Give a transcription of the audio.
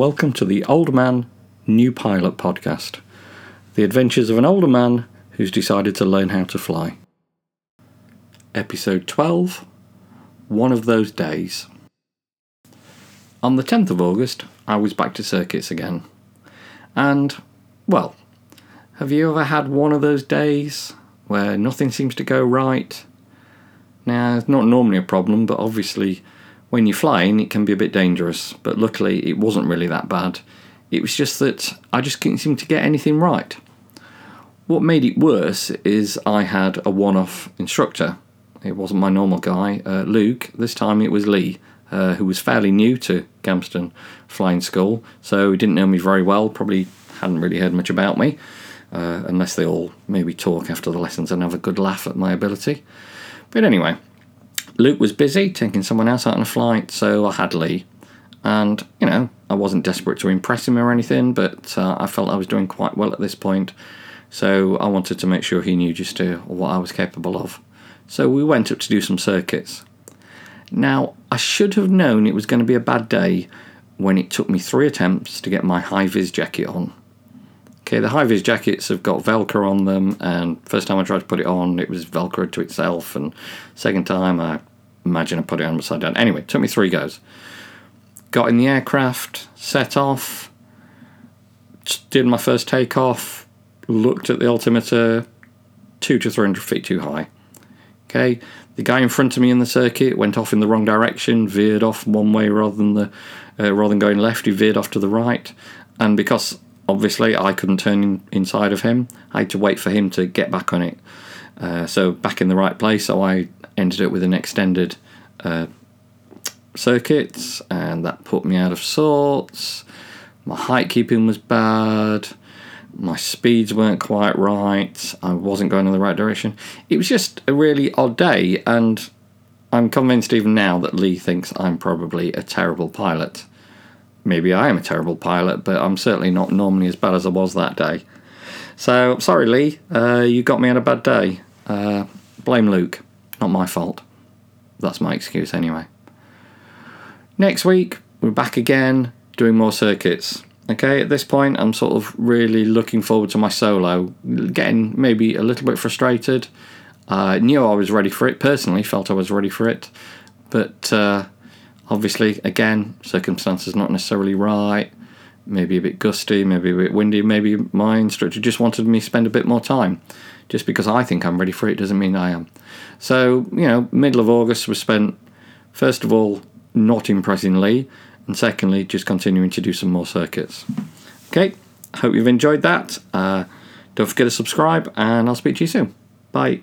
Welcome to the Old Man, New Pilot podcast. The adventures of an older man who's decided to learn how to fly. Episode 12 One of Those Days. On the 10th of August, I was back to circuits again. And, well, have you ever had one of those days where nothing seems to go right? Now, it's not normally a problem, but obviously when you're flying, it can be a bit dangerous, but luckily it wasn't really that bad. It was just that I just couldn't seem to get anything right. What made it worse is I had a one off instructor. It wasn't my normal guy, uh, Luke. This time it was Lee, uh, who was fairly new to Gamston Flying School, so he didn't know me very well, probably hadn't really heard much about me, uh, unless they all maybe talk after the lessons and have a good laugh at my ability. But anyway, Luke was busy taking someone else out on a flight, so I had Lee. And, you know, I wasn't desperate to impress him or anything, but uh, I felt I was doing quite well at this point. So I wanted to make sure he knew just uh, what I was capable of. So we went up to do some circuits. Now, I should have known it was going to be a bad day when it took me three attempts to get my high vis jacket on. Okay, the high vis jackets have got Velcro on them, and first time I tried to put it on, it was Velcro to itself, and second time I imagine I put it on upside down. Anyway, took me three goes. Got in the aircraft, set off, did my first takeoff, looked at the altimeter, two to three hundred feet too high. Okay, the guy in front of me in the circuit went off in the wrong direction, veered off one way rather than the uh, rather than going left. He veered off to the right, and because obviously I couldn't turn in, inside of him, I had to wait for him to get back on it. Uh, so back in the right place, so I ended up with an extended uh, circuit, and that put me out of sorts. My height keeping was bad. My speeds weren't quite right. I wasn't going in the right direction. It was just a really odd day, and I'm convinced even now that Lee thinks I'm probably a terrible pilot. Maybe I am a terrible pilot, but I'm certainly not normally as bad as I was that day. So, sorry, Lee, uh, you got me on a bad day. Uh, blame Luke. Not my fault. That's my excuse anyway. Next week, we're back again doing more circuits. Okay, at this point, I'm sort of really looking forward to my solo. Getting maybe a little bit frustrated. I uh, knew I was ready for it, personally, felt I was ready for it. But uh, obviously, again, circumstances not necessarily right. Maybe a bit gusty, maybe a bit windy. Maybe my instructor just wanted me to spend a bit more time. Just because I think I'm ready for it doesn't mean I am. So, you know, middle of August was spent, first of all, not impressing Lee, and secondly, just continuing to do some more circuits. Okay, hope you've enjoyed that. Uh, don't forget to subscribe, and I'll speak to you soon. Bye.